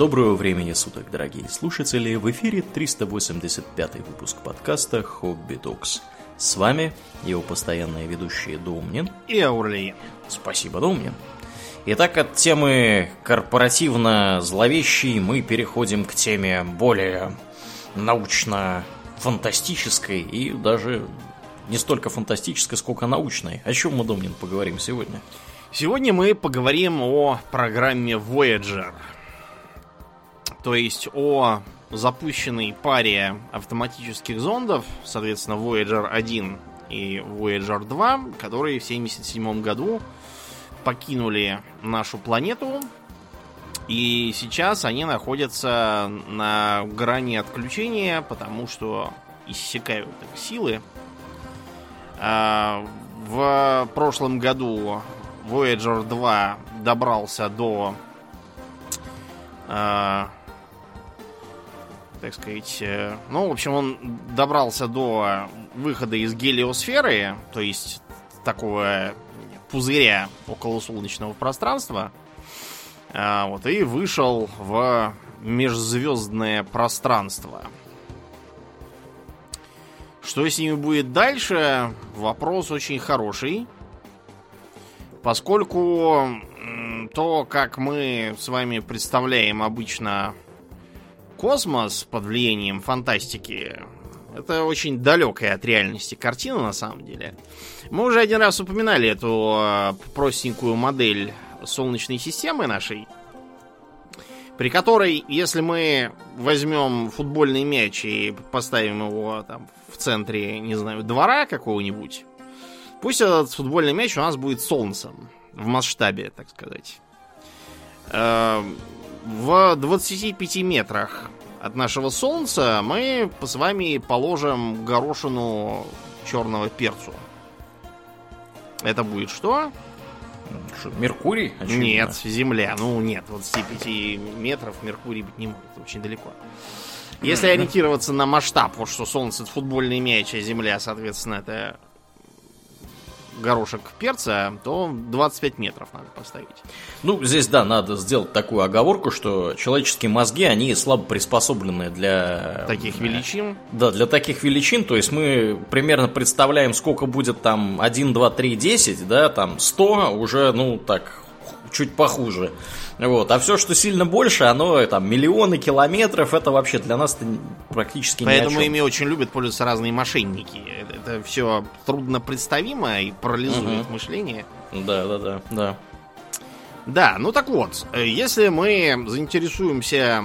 Доброго времени суток, дорогие слушатели! В эфире 385 выпуск подкаста «Хобби Токс». С вами его постоянные ведущие Домнин и Аурлиен. Спасибо, Домнин. Итак, от темы корпоративно-зловещей мы переходим к теме более научно-фантастической и даже не столько фантастической, сколько научной. О чем мы, Домнин, поговорим сегодня? Сегодня мы поговорим о программе Voyager – то есть о запущенной паре автоматических зондов, соответственно, Voyager 1 и Voyager 2, которые в 1977 году покинули нашу планету. И сейчас они находятся на грани отключения, потому что иссякают их силы. А, в прошлом году Voyager 2 добрался до а, так сказать, э, ну, в общем, он добрался до выхода из гелиосферы, то есть такого пузыря около солнечного пространства, а, вот, и вышел в межзвездное пространство. Что с ними будет дальше? Вопрос очень хороший. Поскольку то, как мы с вами представляем обычно космос под влиянием фантастики это очень далекая от реальности картина на самом деле. Мы уже один раз упоминали эту э, простенькую модель Солнечной системы нашей, при которой, если мы возьмем футбольный мяч и поставим его там в центре, не знаю, двора какого-нибудь, пусть этот футбольный мяч у нас будет солнцем в масштабе, так сказать. Э, в 25 метрах от нашего солнца мы с вами положим горошину черного перцу. Это будет что? Что, Меркурий? Очевидно. Нет, Земля. Ну нет, 25 метров Меркурий быть не может, очень далеко. Если ориентироваться на масштаб, вот что Солнце это футбольный мяч, а Земля, соответственно, это горошек перца, то 25 метров надо поставить. Ну, здесь, да, надо сделать такую оговорку, что человеческие мозги, они слабо приспособлены для... Таких э, величин? Да, для таких величин, то есть мы примерно представляем, сколько будет там 1, 2, 3, 10, да, там 100, уже, ну, так, чуть похуже. Вот. А все, что сильно больше, оно там миллионы километров, это вообще для нас практически Поэтому ими очень любят пользоваться разные мошенники. Это, это все трудно представимо и парализует угу. мышление. Да, да, да, да. Да, ну так вот, если мы заинтересуемся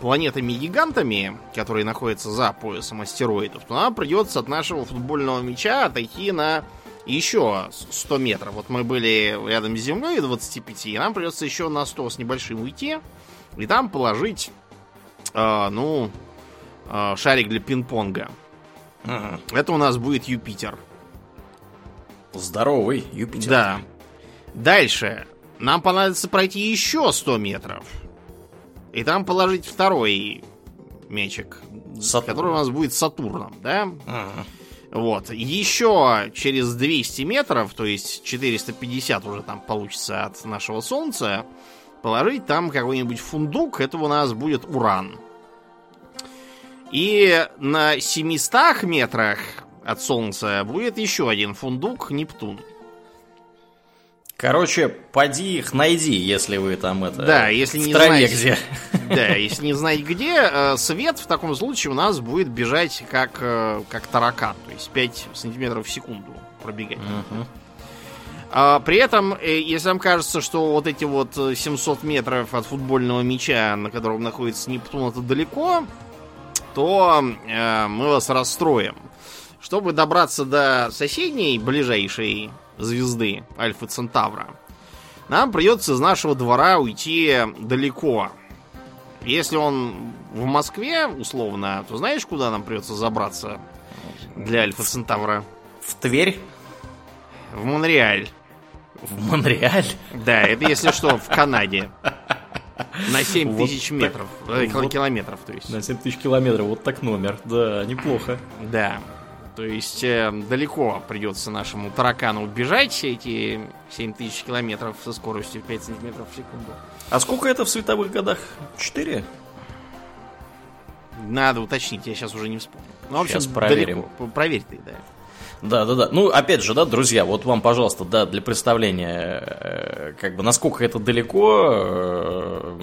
планетами-гигантами, которые находятся за поясом астероидов, то нам придется от нашего футбольного мяча отойти на еще 100 метров. Вот мы были рядом с Землей 25, и нам придется еще на 100 с небольшим уйти, и там положить, э, ну, э, шарик для пинг-понга. Ага. Это у нас будет Юпитер. Здоровый Юпитер. Да. Дальше. Нам понадобится пройти еще 100 метров. И там положить второй мячик, Сатурн. который у нас будет Сатурном, да? Ага. Вот. Еще через 200 метров, то есть 450 уже там получится от нашего Солнца, положить там какой-нибудь фундук, это у нас будет уран. И на 700 метрах от Солнца будет еще один фундук Нептун. Короче, поди их найди, если вы там это. Да, если не знаете где. Да, если не знаете где, э, свет в таком случае у нас будет бежать как, э, как таракан, то есть 5 сантиметров в секунду пробегать. Угу. А, при этом, э, если вам кажется, что вот эти вот 700 метров от футбольного мяча, на котором находится Нептун, это далеко, то э, мы вас расстроим. Чтобы добраться до соседней, ближайшей звезды Альфа Центавра, нам придется из нашего двора уйти далеко. Если он в Москве, условно, то знаешь, куда нам придется забраться для Альфа Центавра? В Тверь? В Монреаль. В Монреаль? Да, это если что, в Канаде. На 7 вот тысяч метров, так, э, вот, километров, то есть. На 7 тысяч километров, вот так номер, да, неплохо. Да. То есть э, далеко придется нашему таракану бежать эти 7000 километров со скоростью в 5 сантиметров в секунду. А сколько это в световых годах? Четыре? Надо уточнить, я сейчас уже не вспомню. Ну, в общем, Щас проверим. далеко. Проверь ты, да. Да, да, да. Ну, опять же, да, друзья, вот вам, пожалуйста, да, для представления, э, как бы, насколько это далеко, э,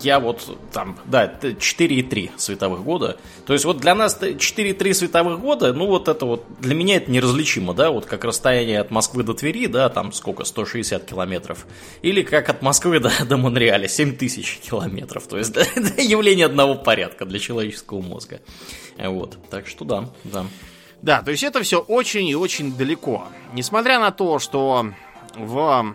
я вот там, да, это 4,3 световых года. То есть вот для нас 4,3 световых года, ну вот это вот, для меня это неразличимо, да, вот как расстояние от Москвы до Твери, да, там сколько, 160 километров. Или как от Москвы до, до Монреаля, 7000 километров. То есть да, это явление одного порядка для человеческого мозга. Вот, так что да, да. Да, то есть это все очень и очень далеко. Несмотря на то, что в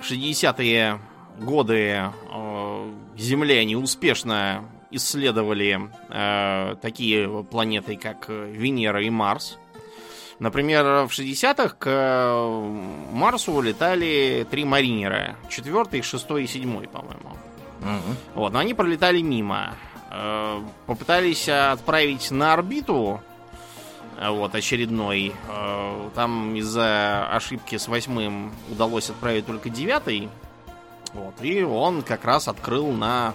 60-е годы э, земляне успешно исследовали э, такие планеты, как Венера и Марс. Например, в 60-х к э, Марсу летали три маринера. Четвертый, шестой и седьмой, по-моему. Мгм. Вот, но они пролетали мимо. Э, Попытались отправить на орбиту э, вот, очередной. Э, Там из-за ошибки с восьмым удалось отправить только девятый. Вот, и он как раз открыл на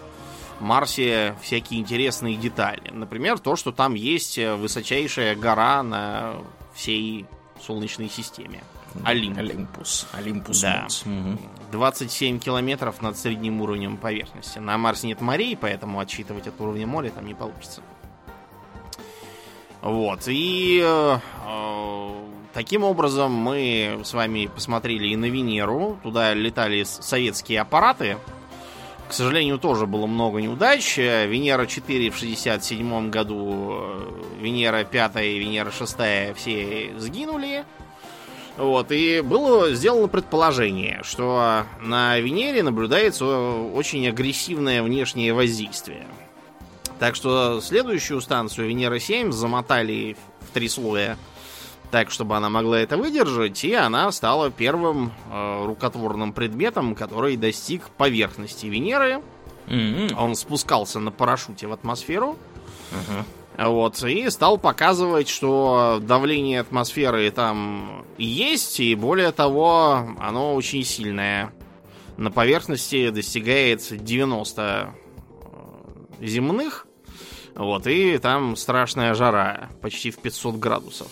Марсе всякие интересные детали. Например, то, что там есть высочайшая гора на всей Солнечной системе. Олимп. Олимпус. Олимпус. Да. Мгм. 27 километров над средним уровнем поверхности. На Марсе нет морей, поэтому отсчитывать от уровня моря там не получится. Вот. И э, э, таким образом мы с вами посмотрели и на Венеру. Туда летали советские аппараты. К сожалению, тоже было много неудач. Венера 4 в 67 году, э, Венера 5 и Венера 6 все сгинули. Вот, и было сделано предположение, что на Венере наблюдается очень агрессивное внешнее воздействие. Так что следующую станцию Венера-7 замотали в три слоя, так, чтобы она могла это выдержать, и она стала первым э, рукотворным предметом, который достиг поверхности Венеры. Мгм. Он спускался на парашюте в атмосферу, Мгм. вот, и стал показывать, что давление атмосферы там есть, и более того, оно очень сильное. На поверхности достигает 90 э, земных, вот, и там страшная жара, почти в 500 градусов.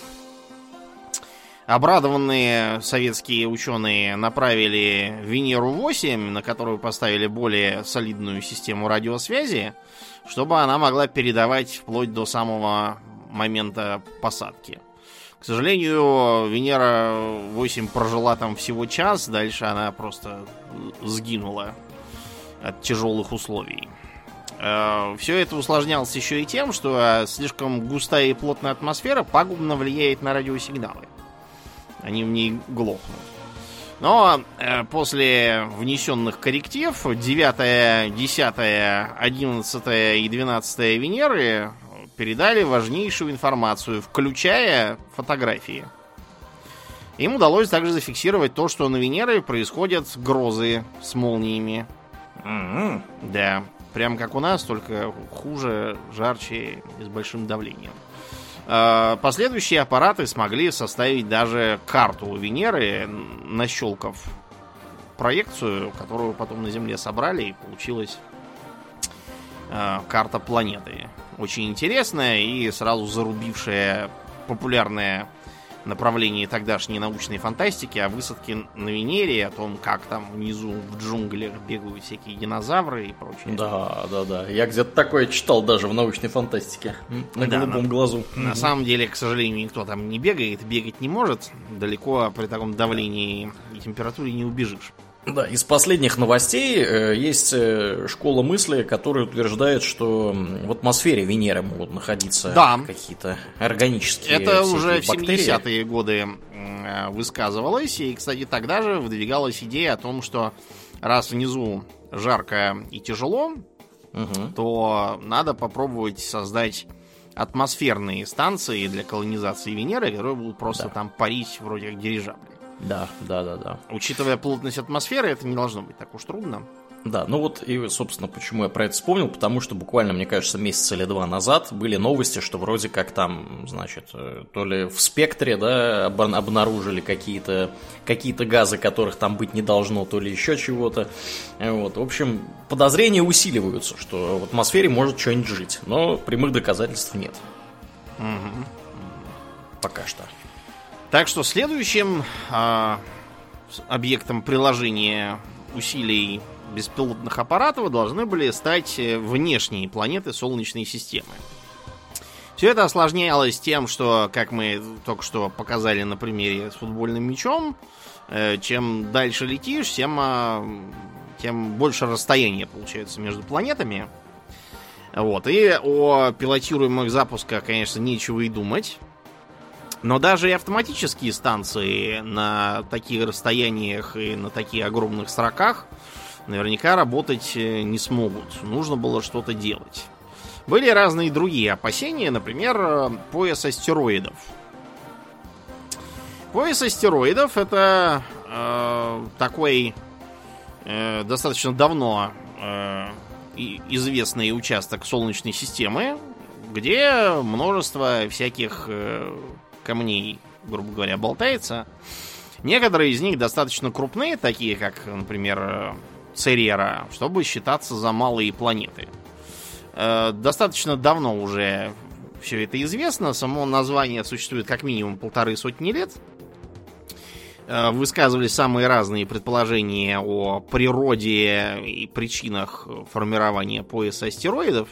Обрадованные советские ученые направили Венеру-8, на которую поставили более солидную систему радиосвязи, чтобы она могла передавать вплоть до самого момента посадки. К сожалению, Венера-8 прожила там всего час, дальше она просто сгинула от тяжелых условий. Все это усложнялось еще и тем, что э, слишком густая и плотная атмосфера пагубно влияет на радиосигналы. Они в ней глохнут. Но э, после внесенных корректив 9, 10, 11 и 12 Венеры передали важнейшую информацию, включая фотографии. Им удалось также зафиксировать то, что на Венере происходят грозы с молниями. Мгм. Да, прям как у нас, только хуже, жарче и с большим давлением. Э, Последующие аппараты смогли составить даже карту Венеры, нащелкав проекцию, которую потом на Земле собрали, и получилась э, карта планеты. Очень интересная и сразу зарубившая популярное направление тогдашней научной фантастики о высадке на Венере, о том, как там внизу в джунглях бегают всякие динозавры и прочее. Да, да, да. Я где-то такое читал даже в научной фантастике. На Да, голубом на- глазу. На самом деле, к сожалению, никто там не бегает, бегать не может. Далеко при таком давлении и температуре не убежишь. Да, из последних новостей э, есть э, школа мысли, которая утверждает, что в атмосфере Венеры могут находиться Да. какие-то органические Это уже в бактерии. 70-е годы э, высказывалось. И, кстати, тогда же выдвигалась идея о том, что раз внизу жарко и тяжело, Мгм. то надо попробовать создать атмосферные станции для колонизации Венеры, которые будут просто Да. там парить вроде как дирижабли. Да, да, да, да. Учитывая плотность атмосферы, это не должно быть так уж трудно. Да, ну вот и, собственно, почему я про это вспомнил, потому что буквально, мне кажется, месяц или два назад были новости, что вроде как там, значит, э, то ли в спектре, да, обнаружили какие-то какие газы, которых там быть не должно, то ли еще чего-то. Вот, в общем, подозрения усиливаются, что в атмосфере может что-нибудь жить, но прямых доказательств нет. Угу. Пока что. Так что следующим а, объектом приложения усилий беспилотных аппаратов должны были стать э, внешние планеты Солнечной системы. Все это осложнялось тем, что, как мы только что показали на примере с футбольным мячом, э, чем дальше летишь, тем, а, тем больше расстояние получается между планетами. Вот. И о пилотируемых запусках, конечно, нечего и думать. Но даже и автоматические станции на таких расстояниях и на таких огромных сроках наверняка работать э, не смогут. Нужно было что-то делать. Были разные другие опасения, например, э, пояс астероидов. Пояс астероидов это э, такой э, достаточно давно э, известный участок Солнечной системы, где множество всяких э, камней, грубо говоря, болтается. Некоторые из них достаточно крупные, такие как, например, э, Церера, чтобы считаться за малые планеты. Э, достаточно давно уже все это известно. Само название существует как минимум полторы сотни лет. Э, высказывались самые разные предположения о природе и причинах формирования пояса астероидов.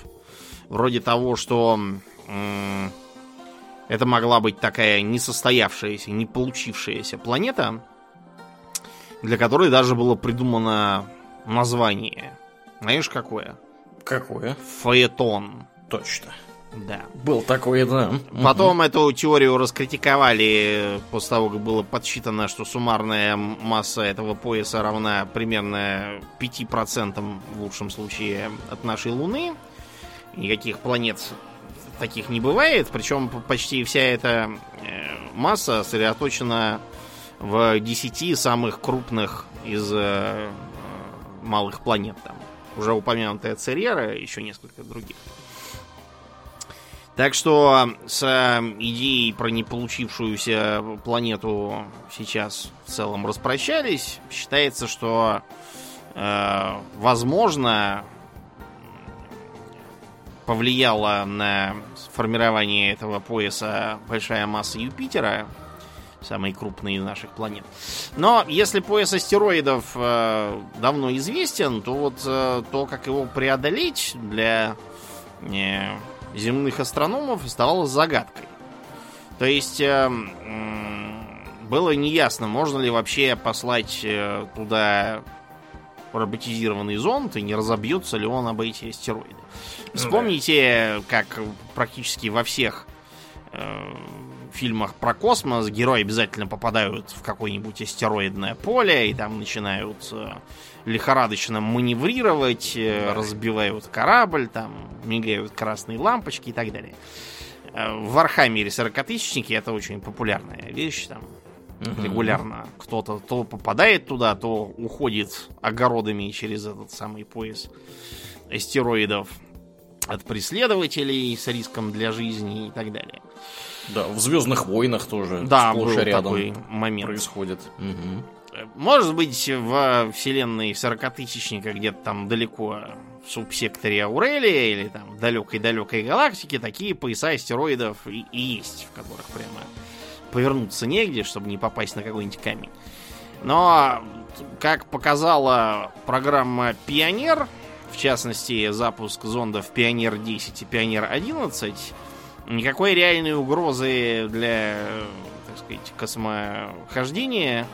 Вроде того, что это могла быть такая несостоявшаяся, не получившаяся планета, для которой даже было придумано название. Знаешь, какое? Какое? Фаэтон. Точно. Да. Был такой, да. Потом угу. эту теорию раскритиковали после того, как было подсчитано, что суммарная масса этого пояса равна примерно 5% в лучшем случае от нашей Луны. Никаких планет таких не бывает, причем почти вся эта э, масса сосредоточена в 10 самых крупных из э, малых планет там. Уже упомянутая Церера, еще несколько других. Так что с идеей про не получившуюся планету сейчас в целом распрощались. Считается, что э, возможно повлияла на формирование этого пояса большая масса Юпитера, самый крупный из наших планет. Но если пояс астероидов э, давно известен, то вот э, то, как его преодолеть для э, земных астрономов, оставалось загадкой. То есть э, э, было неясно, можно ли вообще послать э, туда роботизированный зонд и не разобьется ли он об эти астероиды. Ну Вспомните, как практически во всех э, фильмах про космос герои обязательно попадают в какое-нибудь астероидное поле и там начинают э, лихорадочно маневрировать, э, разбивают корабль, там мигают красные лампочки и так далее. Э, в Вархаммере 40-тысячники это очень популярная вещь. Там угу. регулярно кто-то то попадает туда, то уходит огородами через этот самый пояс астероидов от преследователей с риском для жизни и так далее. Да, в Звездных войнах тоже да, был рядом такой момент. происходит. Угу. Может быть, в вселенной 40-тысячника где-то там далеко в субсекторе Аурелия или там далекой-далекой галактике такие пояса астероидов и, и есть, в которых прямо повернуться негде, чтобы не попасть на какой-нибудь камень. Но, как показала программа «Пионер», в частности, запуск зондов «Пионер-10» и «Пионер-11», никакой реальной угрозы для, так сказать, космохождения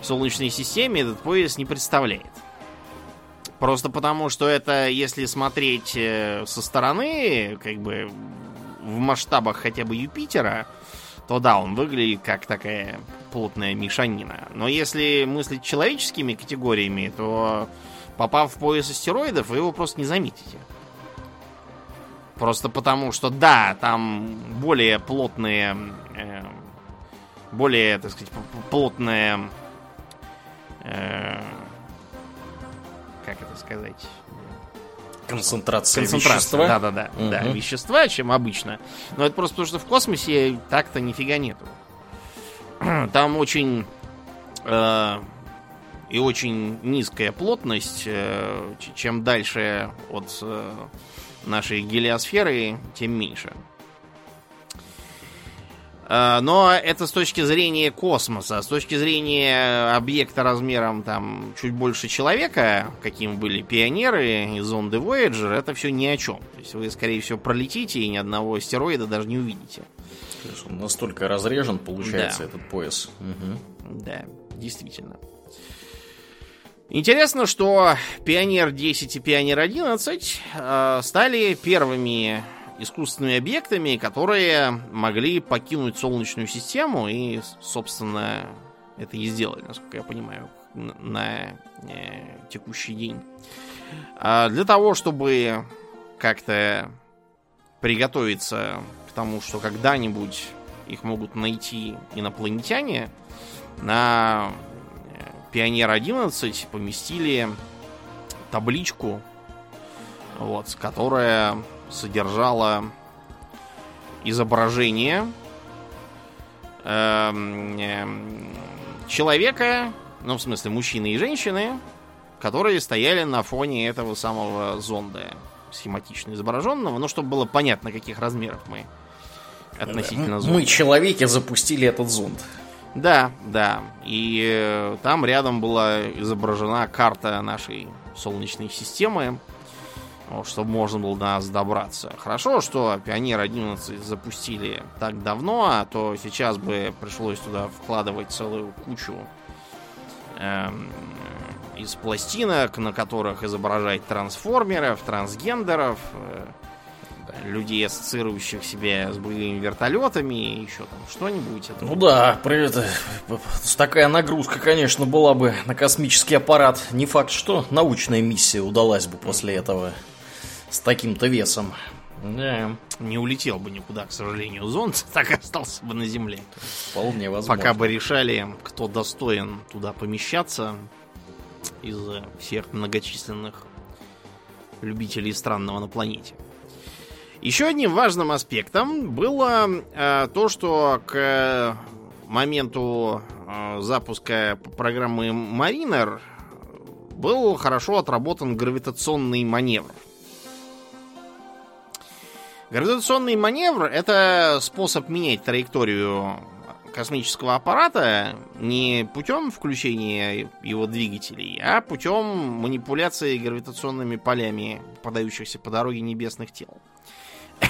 в Солнечной системе этот пояс не представляет. Просто потому, что это, если смотреть э, со стороны, как бы в масштабах хотя бы Юпитера, то да, он выглядит как такая плотная мешанина. Но если мыслить человеческими категориями, то попав в пояс астероидов, вы его просто не заметите. Просто потому, что да, там более плотные, э, более, так сказать, плотная... Э, как это сказать? Концентрация, Концентрация, вещества. да-да-да, Мгм. да, вещества, чем обычно. Но это просто потому, что в космосе так-то нифига нету. Там очень э, и очень низкая плотность. э, чем дальше от э, нашей гелиосферы, тем меньше. Э, Но это с точки зрения космоса, с точки зрения объекта размером там чуть больше человека, каким были пионеры и зонды Voyager, это все ни о чем. То есть вы, скорее всего, пролетите и ни одного астероида даже не увидите. То есть он настолько разрежен, получается, Да. этот пояс. Мгм. Да, действительно. Интересно, что Пионер 10 и Пионер 11 э, стали первыми искусственными объектами, которые могли покинуть Солнечную систему и, собственно, это и сделали, насколько я понимаю, на э, текущий день. А для того, чтобы как-то приготовиться к тому, что когда-нибудь их могут найти инопланетяне, на Пионер 11 поместили табличку, вот, которая содержала изображение эм, человека, ну, в смысле, мужчины и женщины, которые стояли на фоне этого самого зонда, схематично изображенного, ну, чтобы было понятно, каких размеров мы относительно зонда. Мы, человеки, запустили этот зонд. Да, да. И э, там рядом была изображена карта нашей Солнечной системы, чтобы можно было до нас добраться. Хорошо, что Пионер 11 запустили так давно, а то сейчас бы пришлось туда вкладывать целую кучу эм, из пластинок, на которых изображать трансформеров, трансгендеров, э, людей, ассоциирующих себя с боевыми вертолетами, и еще там что-нибудь. Это Ну да, при это, такая нагрузка, конечно, была бы на космический аппарат. Не факт, что научная миссия удалась бы после этого с таким-то весом. Да, не улетел бы никуда, к сожалению, зонд, так остался бы на Земле. вполне возможно. Пока бы решали, кто достоин туда помещаться из всех многочисленных любителей странного на планете. Еще одним важным аспектом было э, то, что к моменту э, запуска программы Mariner был хорошо отработан гравитационный маневр. Гравитационный маневр это способ менять траекторию космического аппарата не путем включения его двигателей, а путем манипуляции гравитационными полями, подающихся по дороге небесных тел.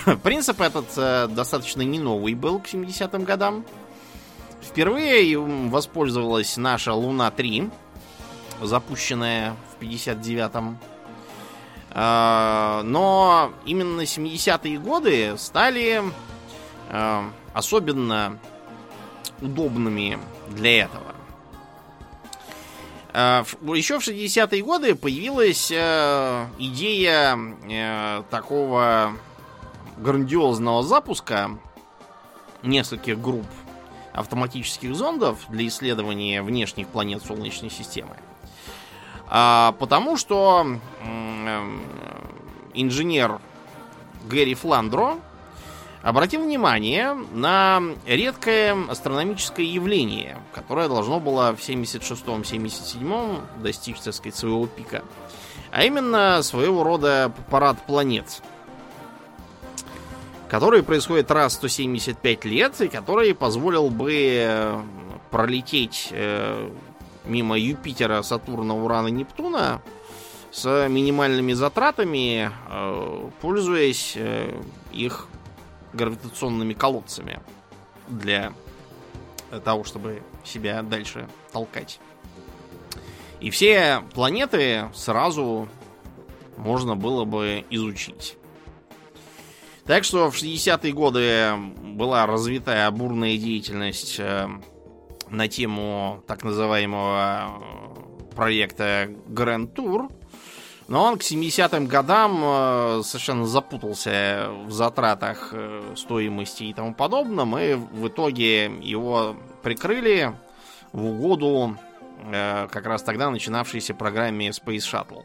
Принцип этот э, достаточно не новый был к 70-м годам. Впервые воспользовалась наша Луна-3, запущенная в 59-м. А, Но именно 70-е годы стали э, особенно удобными для этого. Еще в 60-е годы появилась э, идея э, такого грандиозного запуска нескольких групп автоматических зондов для исследования внешних планет Солнечной системы. А, потому что инженер Гэри Фландро обратил внимание на редкое астрономическое явление, которое должно было в 76-77 достичь, так сказать, своего пика. А именно своего рода парад планет, который происходит раз в 175 лет и который позволил бы э, пролететь э, мимо Юпитера, Сатурна, Урана, Нептуна с минимальными затратами, э, пользуясь их гравитационными колодцами для того, чтобы себя дальше толкать. И все планеты сразу можно было бы изучить. Так что в 60-е годы была развитая бурная деятельность э, на тему так называемого э, проекта Grand Tour. Но он к 70-м годам э, совершенно запутался в затратах, стоимости и тому подобном, и в итоге его прикрыли в угоду как раз тогда начинавшейся программе Space Shuttle.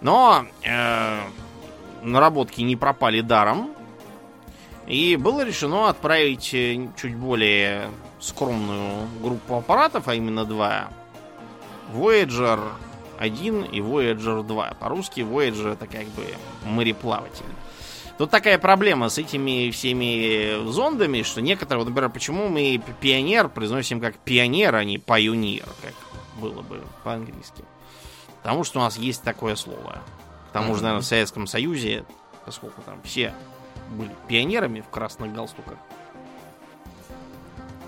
Но э, наработки не пропали даром. И было решено отправить э, чуть более скромную группу аппаратов, а именно два. Voyager 1 и Voyager 2. По-русски Voyager это как бы мореплаватель. Тут такая проблема с этими всеми зондами, что некоторые, вот, например, почему мы пионер произносим как пионер, а не пионер, как было бы по-английски. Потому что у нас есть такое слово. К тому же, наверное, в Советском Союзе, поскольку там все были пионерами в красных галстуках.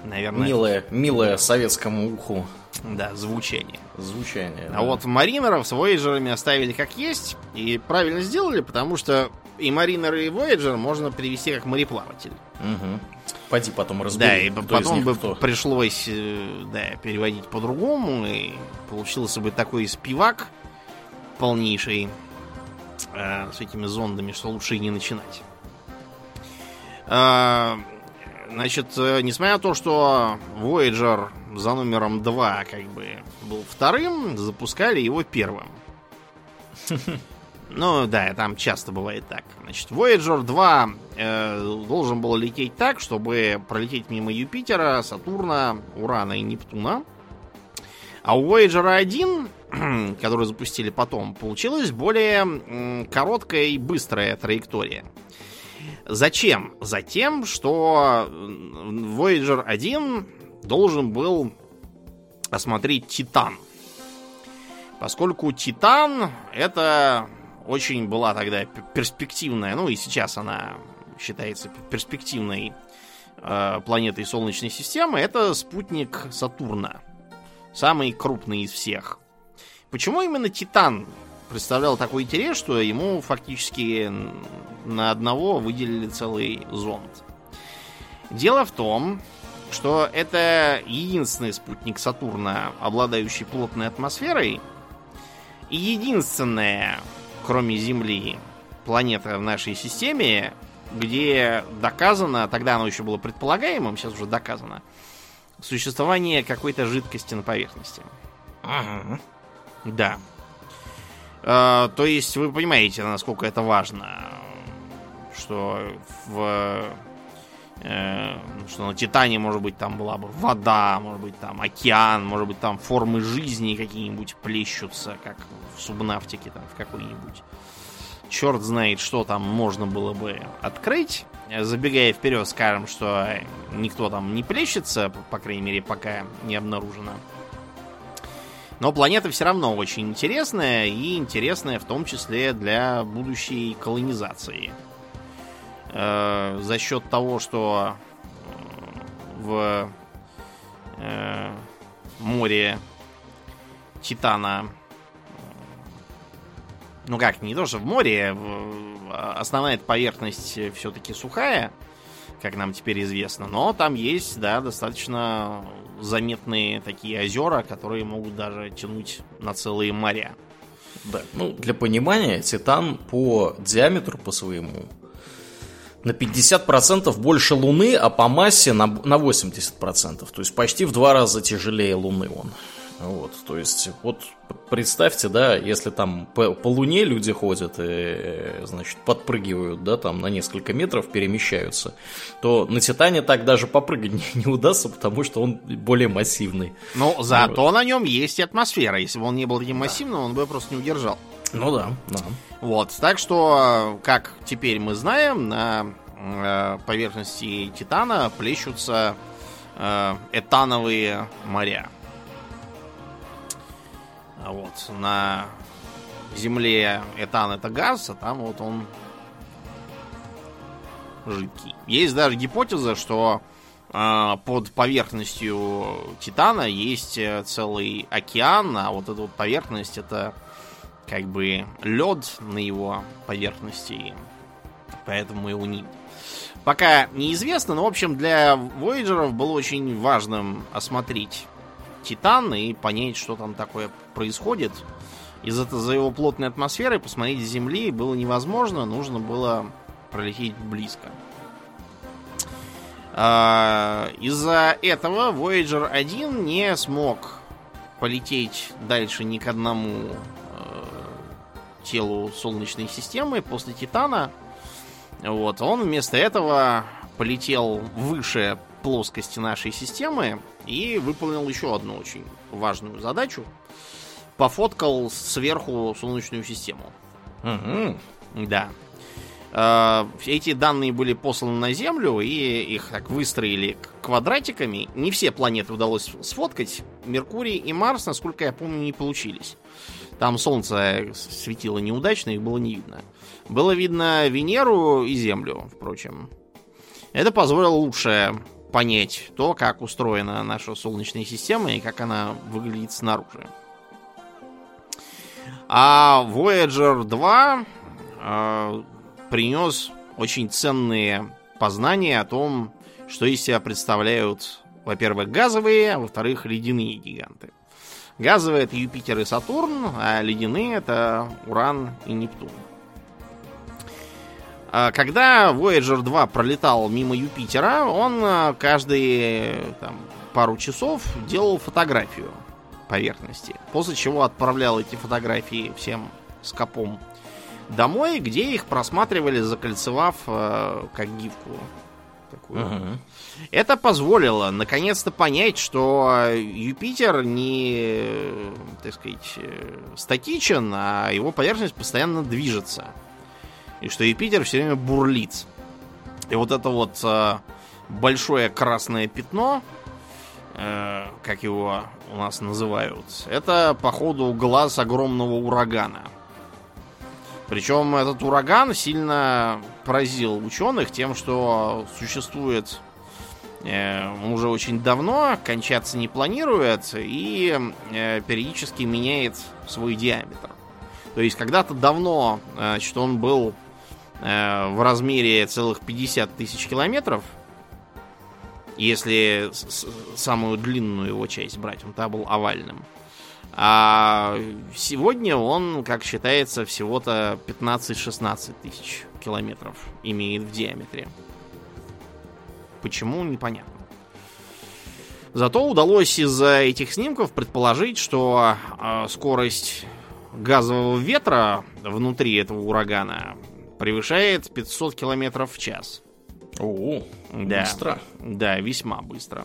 Наверное. Милое, милое советскому уху. Да, звучание. Звучание. А да. вот маринеров с Voyager'ами оставили как есть. И правильно сделали, потому что и Маринер, и Voyager можно перевести как мореплаватель. Угу. Пойди потом разбери. Да, и потом бы кто. пришлось э, да, переводить по-другому, и получился бы такой спивак полнейший э, с этими зондами, что лучше и не начинать. Э, значит, несмотря на то, что Voyager за номером 2 как бы был вторым, запускали его первым. Ну да, там часто бывает так. Значит, Voyager 2 э, должен был лететь так, чтобы пролететь мимо Юпитера, Сатурна, Урана и Нептуна. А у Voyager 1, который запустили потом, получилась более короткая и быстрая траектория. Зачем? Затем, что Voyager 1 должен был осмотреть Титан. Поскольку Титан это очень была тогда перспективная, ну и сейчас она считается перспективной э, планетой Солнечной системы, это спутник Сатурна. Самый крупный из всех. Почему именно Титан представлял такой интерес, что ему фактически на одного выделили целый зонд? Дело в том, что это единственный спутник Сатурна, обладающий плотной атмосферой, и единственная кроме Земли, планета в нашей системе, где доказано, тогда оно еще было предполагаемым, сейчас уже доказано, существование какой-то жидкости на поверхности. Ага. Да. Э, то есть вы понимаете, насколько это важно, что в э, что на Титане, может быть, там была бы вода, может быть, там океан, может быть, там формы жизни какие-нибудь плещутся, как в субнавтике там в какой-нибудь. Черт знает, что там можно было бы открыть. Забегая вперед, скажем, что никто там не плещется, по крайней мере, пока не обнаружено. Но планета все равно очень интересная, и интересная в том числе для будущей колонизации. Э, за счет того, что э, в э, море Титана ну как, не то, что в море, основная поверхность все-таки сухая, как нам теперь известно, но там есть, да, достаточно заметные такие озера, которые могут даже тянуть на целые моря. Да, ну, для понимания, Титан по диаметру по своему на 50% больше Луны, а по массе на, на 80%. То есть почти в два раза тяжелее Луны он. Вот, то есть, вот представьте, да, если там по, по Луне люди ходят и, значит, подпрыгивают, да, там на несколько метров перемещаются, то на Титане так даже попрыгать не, не удастся, потому что он более массивный. Ну, зато вот. на нем есть атмосфера. Если бы он не был таким массивным, он бы просто не удержал. Ну да, да. Вот, так что, как теперь мы знаем, на э, поверхности Титана плещутся э, этановые моря. А вот на Земле этан это газ, а там вот он жидкий. Есть даже гипотеза, что э, под поверхностью Титана есть э, целый океан, а вот эта вот поверхность это как бы лед на его поверхности, поэтому его не... Пока неизвестно, но, в общем, для Voyager было очень важным осмотреть Титан и понять, что там такое происходит. Из-за за его плотной атмосферы посмотреть с Земли было невозможно, нужно было пролететь близко. А, из-за этого Voyager 1 не смог полететь дальше ни к одному э, телу Солнечной системы после Титана. Вот, он вместо этого полетел выше плоскости нашей системы и выполнил еще одну очень важную задачу. Пофоткал сверху Солнечную систему. Угу. Да. Э, Эти данные были посланы на Землю, и их так выстроили квадратиками. Не все планеты удалось сфоткать. Меркурий и Марс, насколько я помню, не получились. Там Солнце светило неудачно, их было не видно. Было видно Венеру и Землю, впрочем. Это позволило лучше понять то, как устроена наша Солнечная система и как она выглядит снаружи. А Voyager 2 э, принес очень ценные познания о том, что из себя представляют, во-первых, газовые, а во-вторых, ледяные гиганты. Газовые это Юпитер и Сатурн, а ледяные это Уран и Нептун. А Когда Voyager 2 пролетал мимо Юпитера, он а, каждые там, пару часов делал фотографию поверхности. После чего отправлял эти фотографии всем скопом домой, где их просматривали, закольцевав э, как гифку. Такую. Ага. Это позволило наконец-то понять, что Юпитер не, так сказать, э, статичен, а его поверхность постоянно движется. И что Юпитер все время бурлит. И вот это вот э, большое красное пятно, э, как его у нас называют, это, походу, глаз огромного урагана. Причем этот ураган сильно поразил ученых тем, что существует э, уже очень давно, кончаться не планирует и э, периодически меняет свой диаметр. То есть когда-то давно, э, значит, он был в размере целых 50 тысяч километров, если самую длинную его часть брать, он тогда был овальным. А сегодня он, как считается, всего-то 15-16 тысяч километров имеет в диаметре. Почему, непонятно. Зато удалось из-за этих снимков предположить, что э, скорость газового ветра внутри этого урагана превышает 500 километров в час. О, Да. быстро. Да, весьма быстро.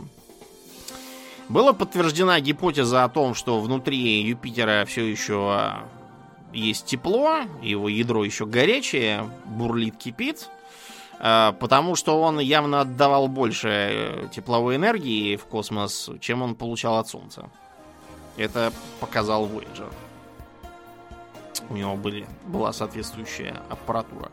Была подтверждена гипотеза о том, что внутри Юпитера все еще а, есть тепло, его ядро еще горячее, бурлит, кипит, а, потому что он явно отдавал больше э, тепловой энергии в космос, чем он получал от Солнца. Это показал Voyager. У него были, была соответствующая аппаратура.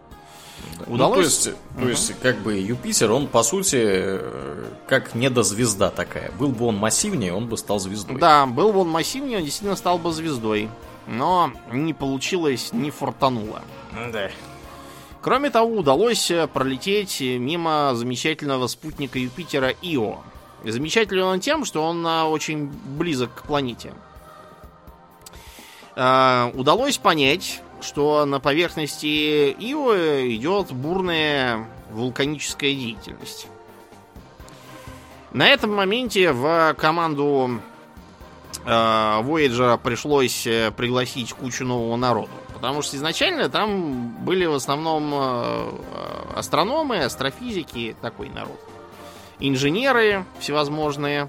Ну, Удалось? то есть, то есть, как бы Юпитер, он по сути э, как недозвезда такая. Был бы он массивнее, он бы стал звездой. Да, был бы он массивнее, он действительно стал бы звездой. Но не получилось, не фортануло. Да. Кроме того, удалось э, пролететь мимо замечательного спутника Юпитера Ио. Замечателен он тем, что он а, очень близок к планете. А, Удалось понять, что на поверхности Ио идет бурная вулканическая деятельность. На этом моменте в команду э, Voyager пришлось э, пригласить кучу нового народу. Потому что изначально там были в основном э, астрономы, астрофизики, такой народ. Инженеры всевозможные.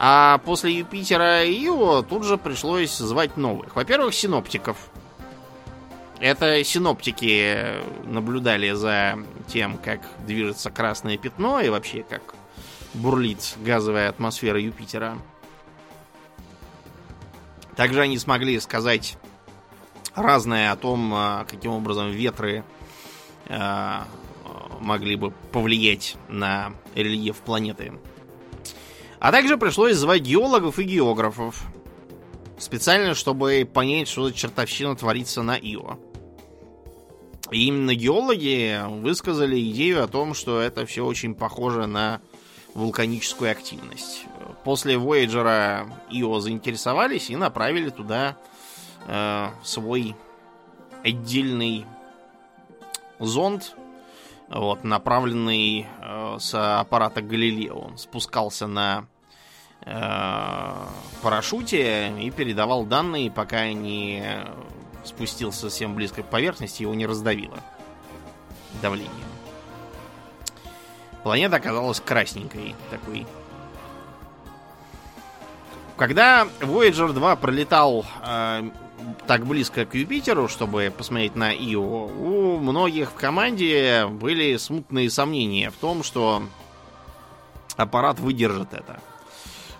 А после Юпитера и Ио тут же пришлось звать новых. Во-первых, синоптиков. Это синоптики наблюдали за тем, как движется красное пятно и вообще как бурлит газовая атмосфера Юпитера. Также они смогли сказать разное о том, а, каким образом ветры а, могли бы повлиять на рельеф планеты. А также пришлось звать геологов и географов. Специально, чтобы понять, что за чертовщина творится на Ио. И именно геологи высказали идею о том, что это все очень похоже на вулканическую активность. После Voyager Ио заинтересовались и направили туда э, свой отдельный зонд, вот, направленный э, с аппарата Галилео. Он спускался на э, парашюте и передавал данные, пока не спустился совсем близко к поверхности, его не раздавило давлением. Планета оказалась красненькой такой. Когда Voyager 2 пролетал э, так близко к Юпитеру, чтобы посмотреть на Ио, у многих в команде были смутные сомнения в том, что аппарат выдержит это.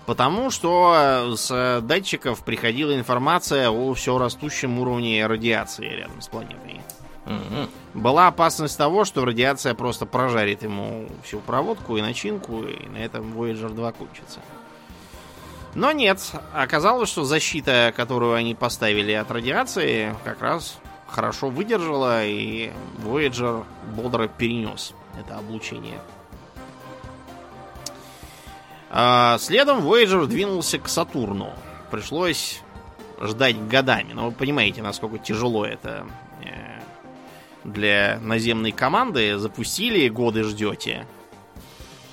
Потому что с датчиков приходила информация о все растущем уровне радиации рядом с планетой. Угу. Была опасность того, что радиация просто прожарит ему всю проводку и начинку, и на этом Voyager 2 кончится. Но нет, оказалось, что защита, которую они поставили от радиации, как раз хорошо выдержала, и Voyager бодро перенес это облучение. А следом Voyager двинулся к Сатурну. Пришлось ждать годами. Но вы понимаете, насколько тяжело это э, для наземной команды. Запустили, годы ждете.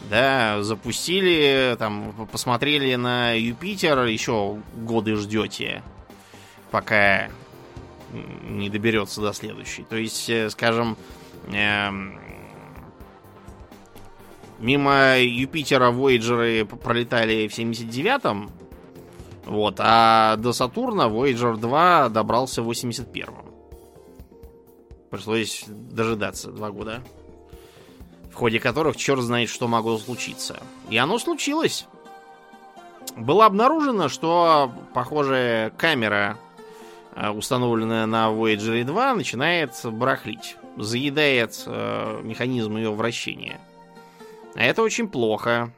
Да, запустили, там, посмотрели на Юпитер, еще годы ждете, пока не доберется до следующей. То есть, э, скажем, эм, Мимо Юпитера Voyager пролетали в 79-м. Вот, а до Сатурна Voyager 2 добрался в 81-м. Пришлось дожидаться два года. В ходе которых черт знает, что могло случиться. И оно случилось. Было обнаружено, что, похоже, камера, э, установленная на Voyager 2, начинает барахлить. Заедает э, механизм ее вращения. А это очень плохо.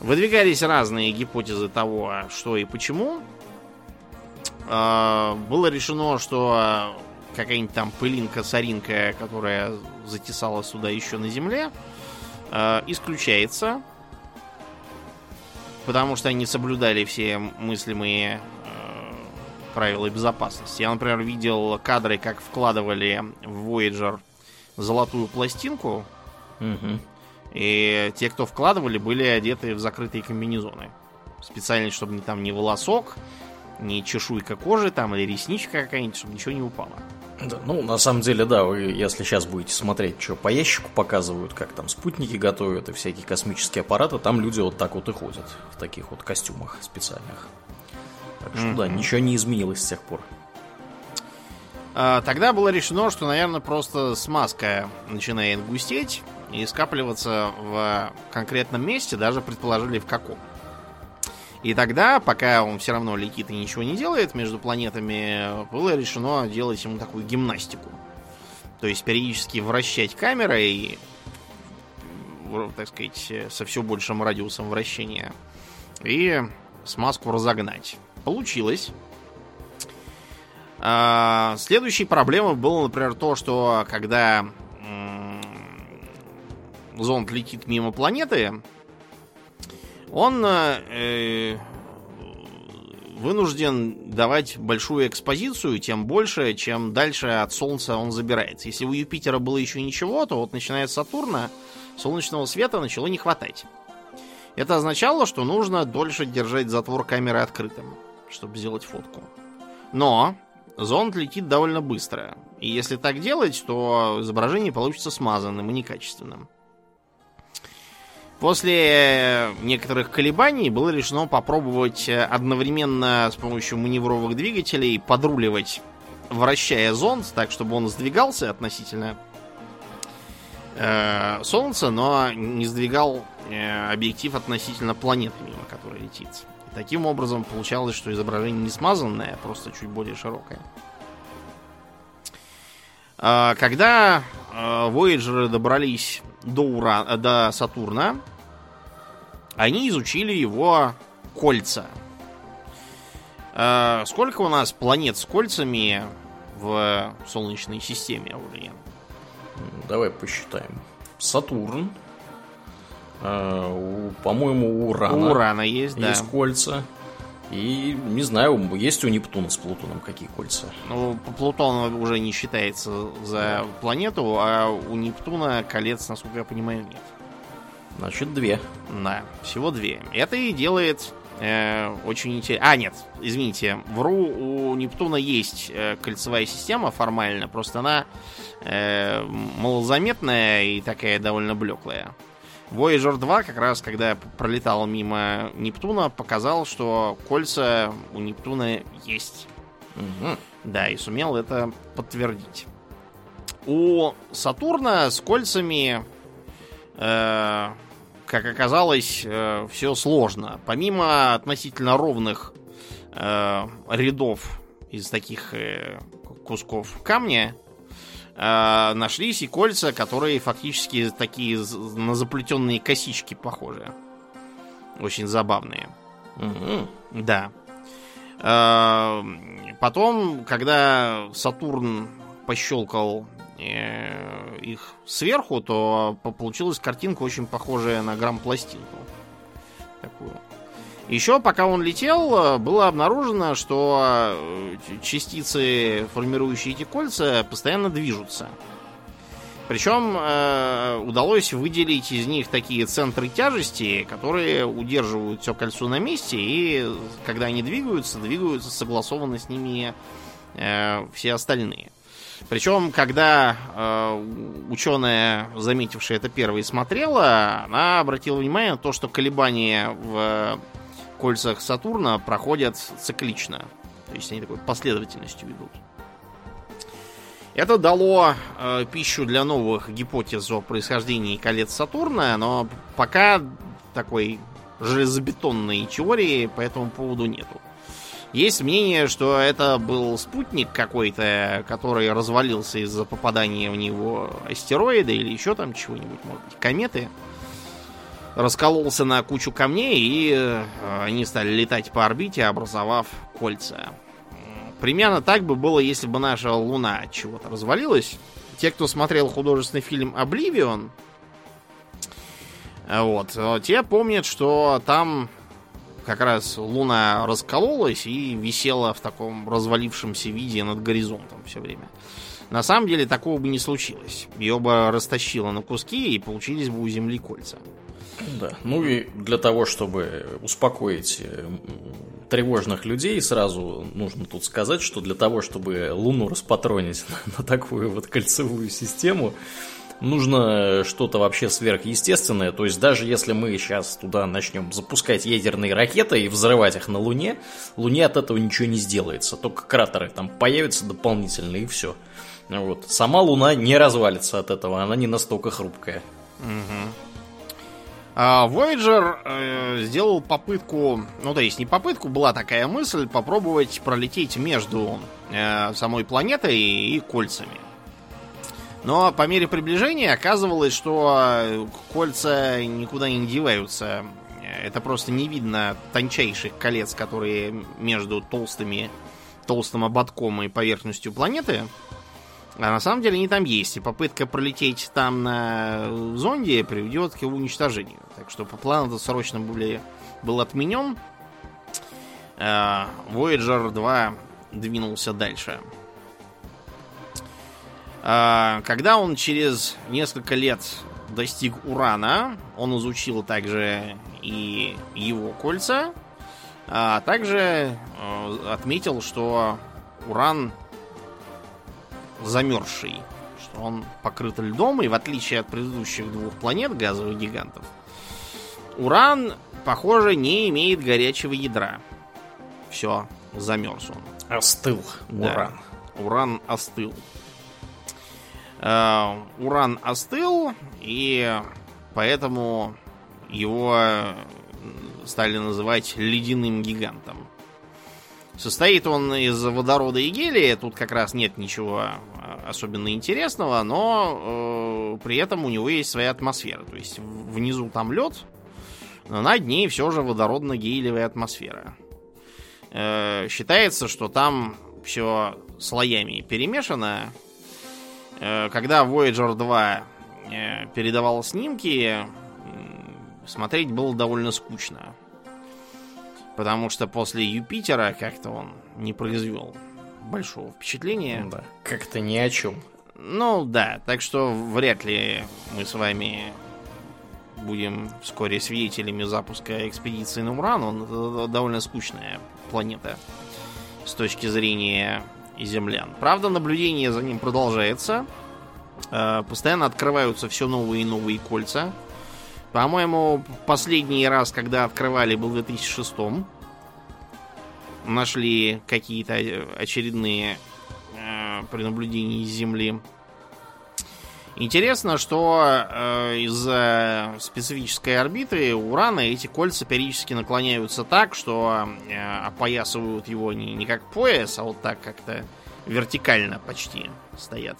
Выдвигались разные гипотезы того, что и почему. А, было решено, что какая-нибудь там пылинка-соринка, которая затесала сюда еще на Земле, а, исключается. Потому что они соблюдали все мыслимые а, правила безопасности. Я, например, видел кадры, как вкладывали в Voyager золотую пластинку Угу. И те, кто вкладывали, были одеты в закрытые комбинезоны. Специально, чтобы не там ни волосок, ни чешуйка кожи там, или ресничка какая-нибудь, чтобы ничего не упало. Да, ну, на самом деле, да, вы, если сейчас будете смотреть, что по ящику показывают, как там спутники готовят и всякие космические аппараты, там люди вот так вот и ходят, в таких вот костюмах специальных. Так что, mm-hmm. да, ничего не изменилось с тех пор. А, тогда было решено, что, наверное, просто смазка начинает густеть, и скапливаться в конкретном месте, даже предположили в каком. И тогда, пока он все равно летит и ничего не делает между планетами, было решено делать ему такую гимнастику. То есть периодически вращать камерой, так сказать, со все большим радиусом вращения, и смазку разогнать. Получилось. А, следующей проблемой было, например, то, что когда зонд летит мимо планеты, он э, вынужден давать большую экспозицию, тем больше, чем дальше от Солнца он забирается. Если у Юпитера было еще ничего, то вот начиная с Сатурна солнечного света начало не хватать. Это означало, что нужно дольше держать затвор камеры открытым, чтобы сделать фотку. Но зонд летит довольно быстро. И если так делать, то изображение получится смазанным и некачественным. После некоторых колебаний было решено попробовать одновременно с помощью маневровых двигателей подруливать, вращая зонд так, чтобы он сдвигался относительно э, Солнца, но не сдвигал э, объектив относительно планеты, мимо которой летит. Таким образом получалось, что изображение не смазанное, а просто чуть более широкое. Э, когда э, Voyager добрались до, Ура... До Сатурна, они изучили его кольца. Э, сколько у нас планет с кольцами в Солнечной системе, Аурелиан? Давай посчитаем. Сатурн. По-моему, у Урана. У Урана есть, да. Есть кольца. И не знаю, есть у Нептуна с Плутоном какие кольца. Ну, Плутон уже не считается за планету, а у Нептуна колец, насколько я понимаю, нет. Значит, две. Да, всего две. Это и делает э, очень интересно. А, нет, извините, вру, у Нептуна есть э, кольцевая система формально, просто она э, малозаметная и такая довольно блеклая. Voyager 2 как раз, когда пролетал мимо Нептуна, показал, что кольца у Нептуна есть. Угу. Да, и сумел это подтвердить. У Сатурна с кольцами, э, как оказалось, э, все сложно. Помимо относительно ровных э, рядов из таких э, кусков камня, э, нашлись и кольца, которые фактически такие на заплетенные косички похожи. Очень забавные. Угу. Да. Э, Потом, когда Сатурн пощелкал э, их сверху, то по- получилась картинка очень похожая на грамм-пластинку. Такую. Еще, пока он летел, э, было обнаружено, что э, частицы, формирующие эти кольца, постоянно движутся. Причем э, удалось выделить из них такие центры тяжести, которые удерживают все кольцо на месте, и когда они двигаются, двигаются согласованно с ними э, все остальные. Причем, когда э, ученая, заметившая это первой, смотрела, она обратила внимание на то, что колебания в кольцах Сатурна проходят циклично. То есть они такой последовательностью идут. Это дало э, пищу для новых гипотез о происхождении колец Сатурна, но пока такой железобетонной теории по этому поводу нету. Есть мнение, что это был спутник какой-то, который развалился из-за попадания в него астероида или еще там чего-нибудь, может быть, кометы. Раскололся на кучу камней, и э, они стали летать по орбите, образовав кольца. Примерно так бы было, если бы наша Луна от чего-то развалилась. Те, кто смотрел художественный фильм Обливион, вот, э, те помнят, что там как раз Луна раскололась и висела в таком развалившемся виде над горизонтом все время. На самом деле такого бы не случилось. Ее бы растащило на куски и получились бы у Земли кольца. Да. Ну и для того, чтобы успокоить э, тревожных людей, сразу нужно тут сказать, что для того, чтобы Луну распатронить на, на такую вот кольцевую систему, нужно что-то вообще сверхъестественное. То есть даже если мы сейчас туда начнем запускать ядерные ракеты и взрывать их на Луне, Луне от этого ничего не сделается. Только кратеры там появятся дополнительные и все. Вот. Сама Луна не развалится от этого, она не настолько хрупкая. А Voyager э, сделал попытку, ну то есть не попытку, была такая мысль попробовать пролететь между э, самой планетой и кольцами. Но по мере приближения оказывалось, что э, кольца никуда не деваются. Это просто не видно тончайших колец, которые между толстыми, толстым ободком и поверхностью планеты. А на самом деле они там есть. И попытка пролететь там на зонде приведет к его уничтожению. Так что по плану это срочно были, был отменен. Э, Voyager 2 двинулся дальше. Когда он через несколько лет достиг Урана, он изучил также и его кольца, а также э, отметил, что Уран замерзший, что он покрыт льдом, и в отличие от предыдущих двух планет газовых гигантов, Уран, похоже, не имеет горячего ядра. Все, замерз он. Остыл Да. уран. Уран остыл. Э, Уран остыл, и поэтому его стали называть ледяным гигантом. Состоит он из водорода и гелия, тут как раз нет ничего э, особенно интересного, но э, при этом у него есть своя атмосфера. То есть внизу там лед, но над ней все же водородно-гелиевая атмосфера. Э, считается, что там все слоями перемешано. Э, когда Voyager 2 э, передавал снимки, смотреть было довольно скучно. Потому что после Юпитера как-то он не произвел большого впечатления. Да, как-то ни о чем. Ну да, так что вряд ли мы с вами будем вскоре свидетелями запуска экспедиции на Уран. Он это довольно скучная планета с точки зрения землян. Правда, наблюдение за ним продолжается. Э, постоянно открываются все новые и новые кольца. По-моему, последний раз, когда открывали, был в 2006 Нашли какие-то очередные э, при наблюдении Земли. Интересно, что э, из-за специфической орбиты Урана эти кольца периодически наклоняются так, что э, опоясывают его не, не как пояс, а вот так как-то вертикально почти стоят.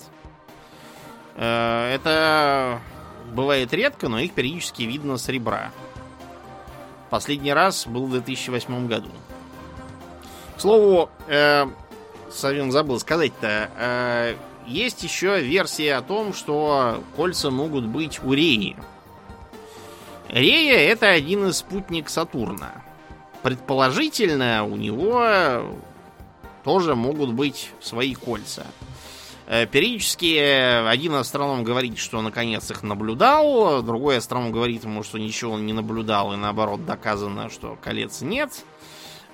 Э, это бывает редко, но их периодически видно с ребра. Последний раз был в 2008 году. К слову, э, совсем забыл сказать-то, э, есть еще версия о том, что кольца могут быть у Реи. Рея это один из спутник Сатурна. Предположительно, у него тоже могут быть свои кольца. Э, периодически один астроном говорит, что наконец их наблюдал, другой астроном говорит ему, что ничего он не наблюдал, и наоборот доказано, что колец нет.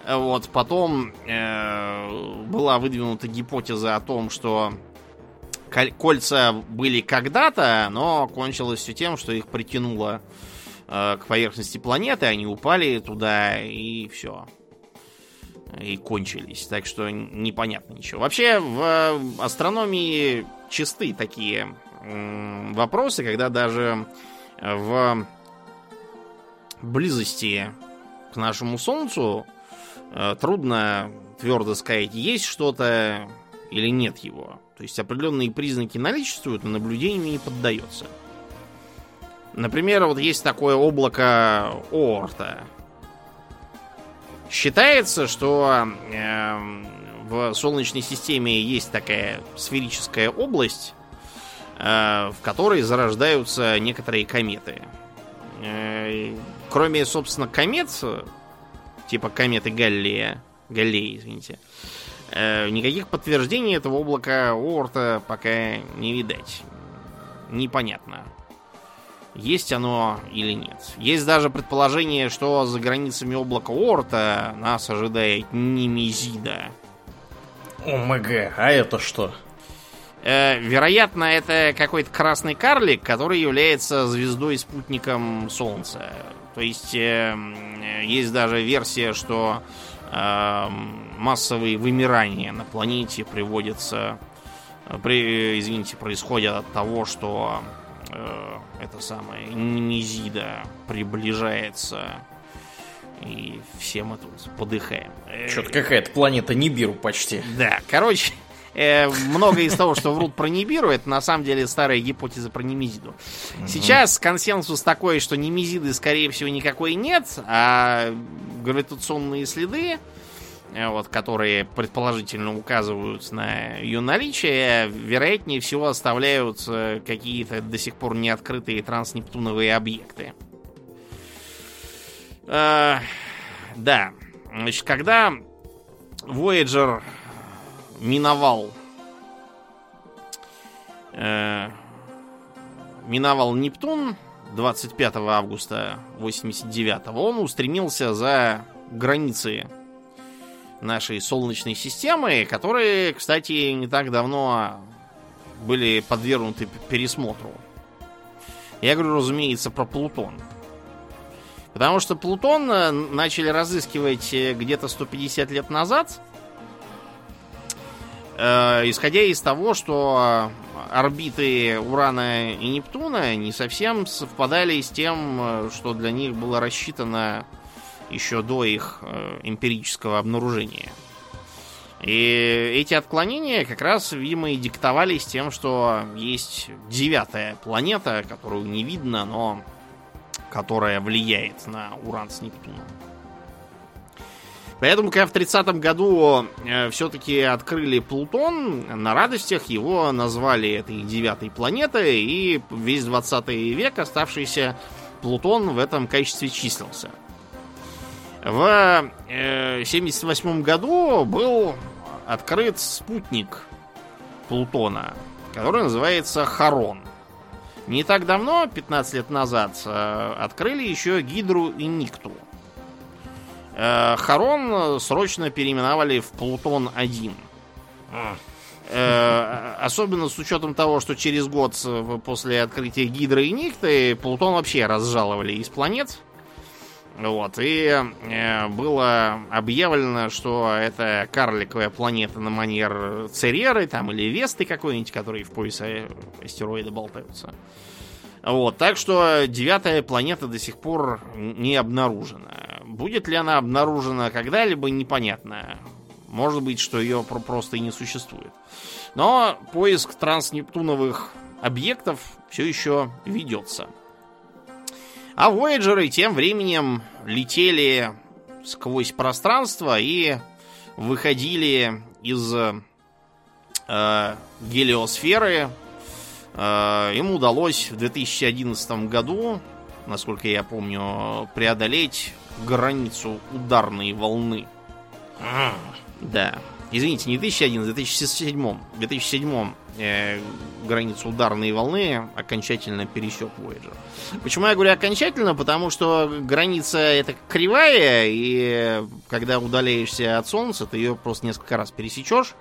Вот, потом э, была выдвинута гипотеза о том, что кольца были когда-то, но кончилось все тем, что их притянуло э, к поверхности планеты, они упали туда и все. И кончились. Так что непонятно ничего. Вообще в астрономии чисты такие э, вопросы, когда даже в близости к нашему Солнцу э, трудно твердо сказать, есть что-то или нет его. То есть определенные признаки наличествуют, но наблюдению не поддается. Например, вот есть такое облако Оорта. Считается, что э, в Солнечной системе есть такая сферическая область, э, в которой зарождаются некоторые кометы. Э, кроме, собственно, комет, типа кометы Галлея, Галлеи, извините, э, никаких подтверждений этого облака Оорта пока не видать. Непонятно, есть оно или нет. Есть даже предположение, что за границами облака Оорта нас ожидает Немезида. ОМГ, а это что? Э, вероятно, это какой-то красный карлик, который является звездой спутником Солнца. То есть э, есть даже версия, что Эм, массовые вымирания на планете приводятся, э, при, извините, происходят от того, что э, это самое Немезида приближается и все мы тут подыхаем. Что-то какая-то планета Нибиру почти. Да, короче, э, многое из того, что врут про Нибиру, это на самом деле старая гипотеза про Немезиду. Сейчас консенсус такой, что Немезиды, скорее всего, никакой нет, а гравитационные следы, э, вот, которые предположительно указывают на ее наличие, вероятнее всего оставляют э, какие-то до сих пор не открытые транснептуновые объекты. Э, да. Значит, когда Voyager миновал э, миновал Нептун 25 августа 89 он устремился за границы нашей Солнечной системы, которые, кстати, не так давно были подвергнуты пересмотру. Я говорю, разумеется, про Плутон. Потому что Плутон э, начали разыскивать э, где-то 150 лет назад – Э, исходя из того, что орбиты Урана и Нептуна не совсем совпадали с тем, э, что для них было рассчитано еще до их э, эмпирического обнаружения. И эти отклонения как раз, видимо, и диктовались тем, что есть девятая планета, которую не видно, но которая влияет на Уран с Нептуном. Поэтому, когда в 30-м году э, все-таки открыли Плутон, на радостях его назвали этой девятой планетой, и весь 20 век оставшийся Плутон в этом качестве числился. В 1978 году был открыт спутник Плутона, который называется Харон. Не так давно, 15 лет назад, открыли еще Гидру и Никту. Харон срочно переименовали в Плутон-1. Э, особенно с учетом того, что через год после открытия Гидры и Никты Плутон вообще разжаловали из планет. Вот, и э, было объявлено, что это карликовая планета на манер Цереры, там, или Весты какой-нибудь, которые в поясе астероида болтаются. Вот, так что девятая планета до сих пор не обнаружена. Будет ли она обнаружена когда-либо, непонятно. Может быть, что ее просто и не существует. Но поиск транснептуновых объектов все еще ведется. А Voyager тем временем летели сквозь пространство и выходили из э, гелиосферы. Э, им удалось в 2011 году, насколько я помню, преодолеть границу ударной волны. Да. Извините, не 2011, а 2007. В 2007 э, границу ударной волны окончательно пересек Voyager. Почему я говорю окончательно? Потому что граница это кривая, и когда удаляешься от Солнца, ты ее просто несколько раз пересечешь,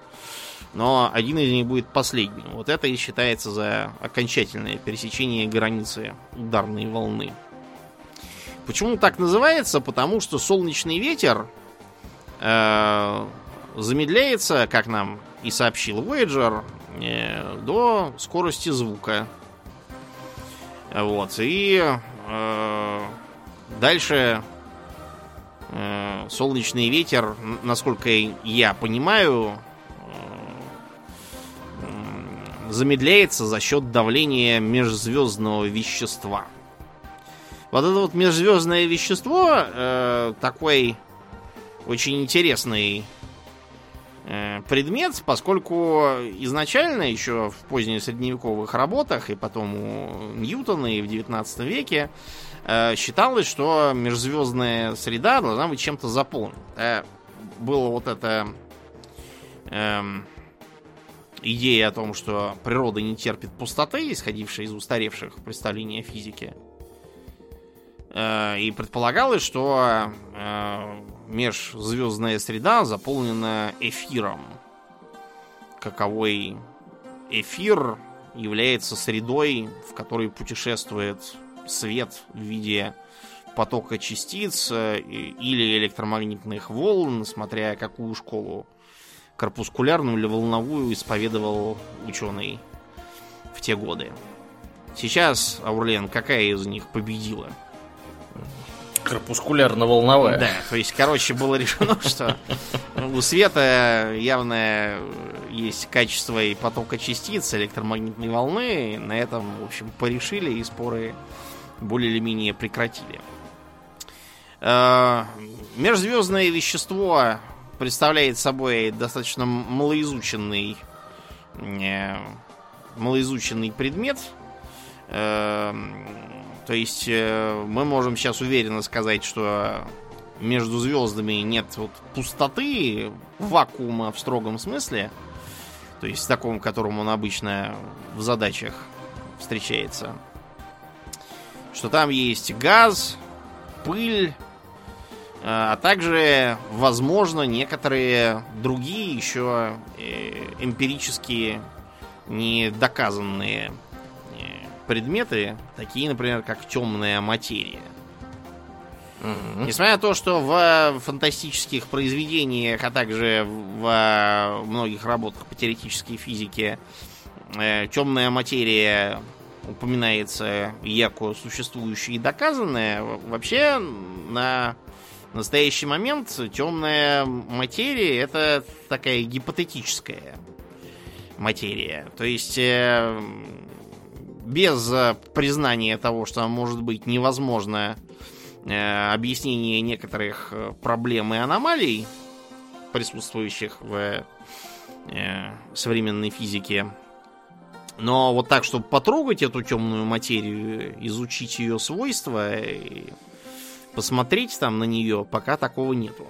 но один из них будет последним. Вот это и считается за окончательное пересечение границы ударной волны. Почему так называется? Потому что солнечный ветер э, замедляется, как нам и сообщил Voyager, до скорости звука. Вот. И э, дальше э, солнечный ветер, насколько я понимаю, э, замедляется за счет давления межзвездного вещества. Вот это вот межзвездное вещество э, такой очень интересный Э, предмет, поскольку изначально еще в позднесредневековых работах и потом у Ньютона и в 19 веке э, считалось, что межзвездная среда должна быть чем-то заполнена. Э, было вот это эм, идея о том, что природа не терпит пустоты, исходившая из устаревших представлений о физике. И предполагалось, что межзвездная среда заполнена эфиром. Каковой эфир является средой, в которой путешествует свет в виде потока частиц э, или электромагнитных волн, смотря какую школу корпускулярную или волновую исповедовал ученый в те годы. Сейчас, Аурлен, какая из них победила? Корпускулярно-волновая. Да, то есть, короче, было решено, что у света явно есть качество и потока частиц электромагнитной волны. На этом, в общем, порешили и споры более или менее прекратили. Э, межзвездное вещество представляет собой достаточно малоизученный э, малоизученный предмет. То есть э, мы можем сейчас уверенно сказать, что между звездами нет вот пустоты, вакуума в строгом смысле, то есть таком, котором он обычно в задачах встречается. Что там есть газ, пыль, э, а также, возможно, некоторые другие еще э, эмпирические недоказанные предметы, такие, например, как темная материя. Mm-hmm. Несмотря на то, что в фантастических произведениях, а также в многих работах по теоретической физике э, темная материя упоминается яко существующая и доказанная, вообще на настоящий момент темная материя это такая гипотетическая материя. То есть э, без э, признания того, что может быть невозможно э, объяснение некоторых э, проблем и аномалий, присутствующих в современной физике. Но вот так, чтобы потрогать эту темную материю, изучить ее свойства, и посмотреть там на нее, пока такого нету.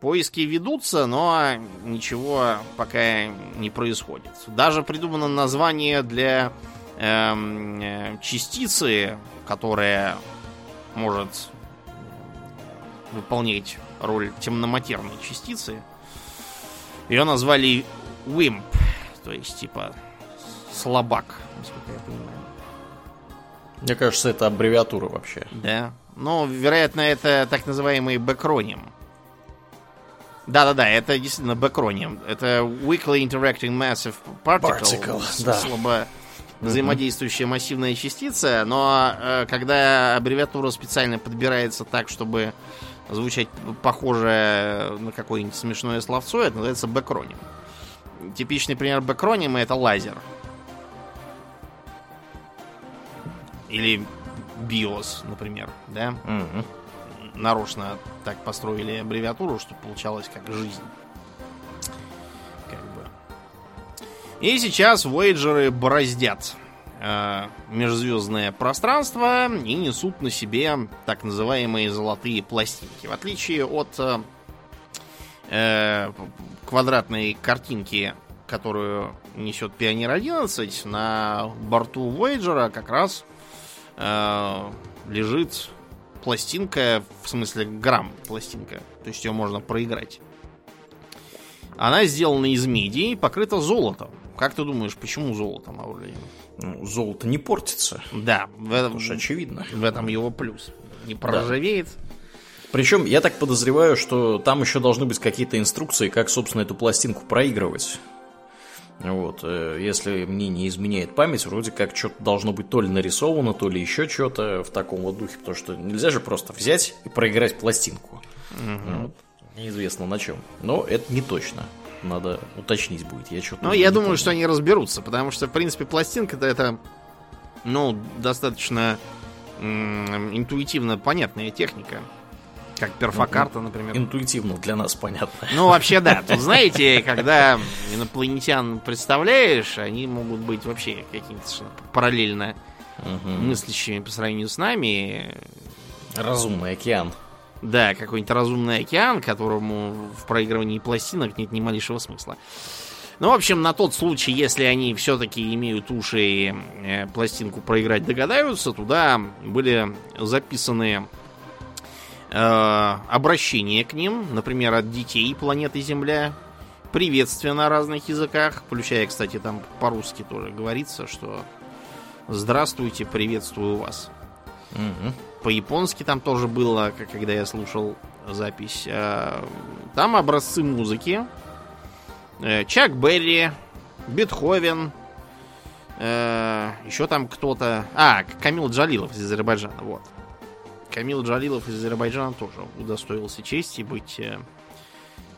Поиски ведутся, но ничего пока не происходит. Даже придумано название для эм, э, частицы, которая может выполнять роль темноматерной частицы. Ее назвали WIMP, то есть типа слабак, насколько я понимаю. Мне кажется, это аббревиатура вообще. Да. Ну, вероятно, это так называемый бэкроним. Да-да-да, это действительно бэкроним. Это Weakly Interacting Massive Particle. Particle, да. Слабо взаимодействующая массивная частица, но э, когда аббревиатура специально подбирается так, чтобы звучать похоже на какое-нибудь смешное словцо, это называется бэкроним. Типичный пример бэкронима это лазер. Или BIOS, например, да? Мгм. нарочно так построили аббревиатуру, чтобы получалось как жизнь. И сейчас Voyager'ы бороздят э, межзвездное пространство и несут на себе так называемые золотые пластинки. В отличие от э, э, квадратной картинки, которую несет Пионер 11, на борту Voyager как раз э, лежит пластинка, в смысле грамм пластинка. То есть ее можно проиграть. Она сделана из меди и покрыта золотом. Как ты думаешь, почему золотом, Аурлиен? Ну, золото не портится. Да, в этом, Уж очевидно. в этом его плюс. Не проржавеет. Причем я так подозреваю, что там еще должны быть какие-то инструкции, как, собственно, эту пластинку проигрывать. Вот, э, если мне не изменяет память, вроде как что-то должно быть то ли нарисовано, то ли еще что-то в таком вот духе, потому что нельзя же просто взять и проиграть пластинку. Вот. Неизвестно на чем. Но это не точно. Надо уточнить будет. Я что-то. Не я думаю, помню. что они разберутся, потому что, в принципе, пластинка-то это, ну, достаточно м, интуитивно понятная техника. Как перфокарта, например. интуитивно для нас понятно. Ну, вообще, да. Тут, знаете, когда инопланетян представляешь, они могут быть вообще какими-то параллельно мыслящими по сравнению с нами. Разумный океан. Да, какой-нибудь разумный океан, которому в проигрывании пластинок нет ни малейшего смысла. Ну, в общем, на тот случай, если они все-таки имеют уши и э, пластинку проиграть догадаются, туда были записаны э, обращения к ним, например, от детей планеты Земля, приветствия на разных языках, включая, кстати, там по-русски тоже говорится, что «Здравствуйте, приветствую вас». Мгм. По-японски там тоже было, когда я слушал запись. А, Там образцы музыки. Э, Чак Берри, Бетховен, э, еще там кто-то... А, Камил Джалилов из Азербайджана, вот. Камил Джалилов из Азербайджана тоже удостоился чести быть э,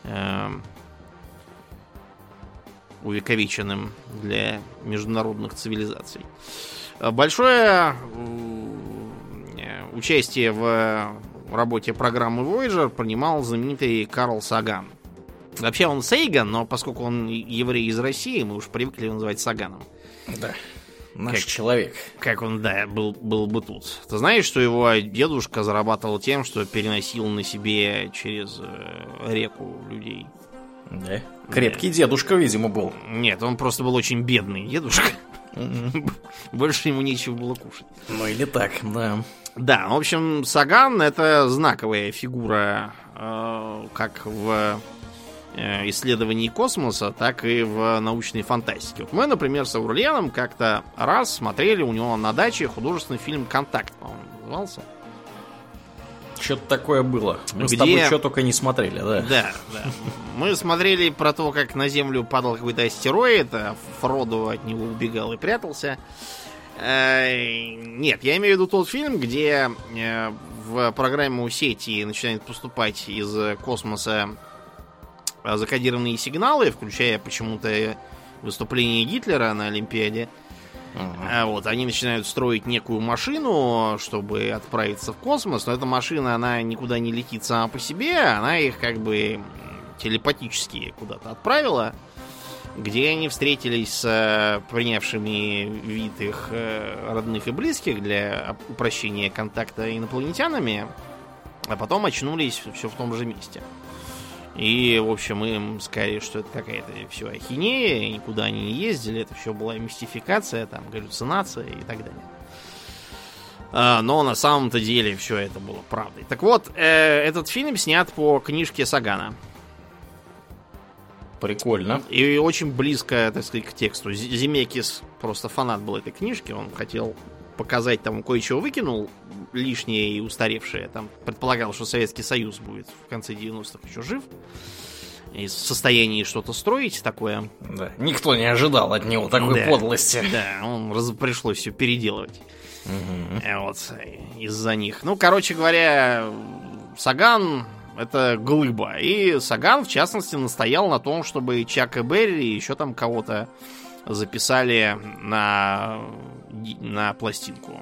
э, увековеченным для международных цивилизаций. Э, Большое участие в работе программы Voyager принимал знаменитый Карл Саган. Вообще он Сейган, но поскольку он еврей из России, мы уж привыкли его называть Саганом. Да. Наш Как- человек. Как он, да, был, был бы тут. Ты знаешь, что его дедушка зарабатывал тем, что переносил на себе через э, реку людей? Да. Крепкий дедушка, видимо, был. Нет, он просто был очень бедный дедушка. Больше ему нечего было кушать. Ну или так, да. Да, в общем, Саган это знаковая фигура э, как в э, исследовании космоса, так и в научной фантастике. Вот мы, например, с Аурлианом как-то раз смотрели у него на даче художественный фильм «Контакт», по-моему, назывался. Что-то такое было. Мы Где- с тобой что только не смотрели, да? Да, да. Мы смотрели про то, как на Землю падал какой-то астероид, а Фродо от него убегал и прятался. Э, Нет, я имею в виду тот фильм, где э, в программу сети начинают поступать из космоса закодированные сигналы, включая почему-то выступление Гитлера на Олимпиаде. Мгм. А вот, они начинают строить некую машину, чтобы отправиться в космос, но эта машина, она никуда не летит сама по себе, она их как бы телепатически куда-то отправила. где они встретились с э, принявшими вид их э, родных и близких для упрощения контакта инопланетянами, а потом очнулись все в том же месте. И, в общем, им сказали, что это какая-то все ахинея, никуда они не ездили, это все была мистификация, там, галлюцинация и так далее. А, но на самом-то деле все это было правдой. Так вот, э, этот фильм снят по книжке Сагана. Прикольно. И очень близко, так сказать, к тексту. Земекис просто фанат был этой книжки. Он хотел показать, там кое-чего выкинул лишнее и устаревшее. Там предполагал, что Советский Союз будет в конце 90-х еще жив. И в состоянии что-то строить такое. Да. Никто не ожидал от него такой да. подлости. Да, он раз, пришлось все переделывать. Угу. Вот из-за них. Ну, короче говоря, Саган это глыба. И Саган, в частности, настоял на том, чтобы Чак и Берри и еще там кого-то записали на, на пластинку.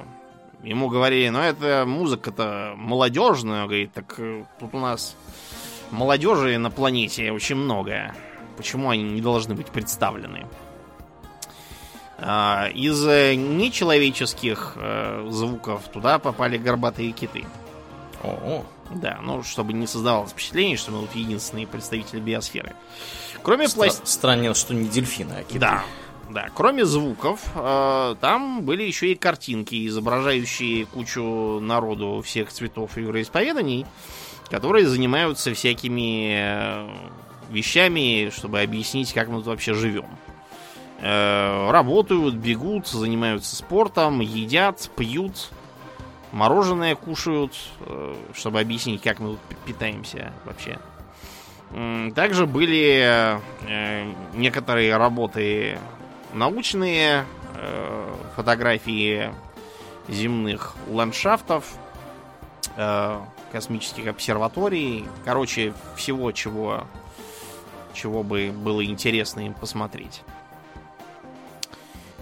Ему говорили, ну это музыка-то молодежная. Он говорит, так э, тут у нас молодежи на планете очень много. Почему они не должны быть представлены? А, из нечеловеческих э, звуков туда попали горбатые киты. О, да, ну, чтобы не создавалось впечатление, что мы тут единственные представители биосферы. Кроме Стра- пласт... Странно, что не дельфины, а киты. Да, да. Кроме звуков, э, там были еще и картинки, изображающие кучу народу всех цветов и вероисповеданий, которые занимаются всякими э, вещами, чтобы объяснить, как мы тут вообще живем. Э, работают, бегут, занимаются спортом, едят, пьют мороженое кушают, э, чтобы объяснить, как мы тут питаемся вообще. Также были э, некоторые работы научные, э, фотографии земных ландшафтов, космических обсерваторий, короче, всего, чего, чего бы было интересно им посмотреть.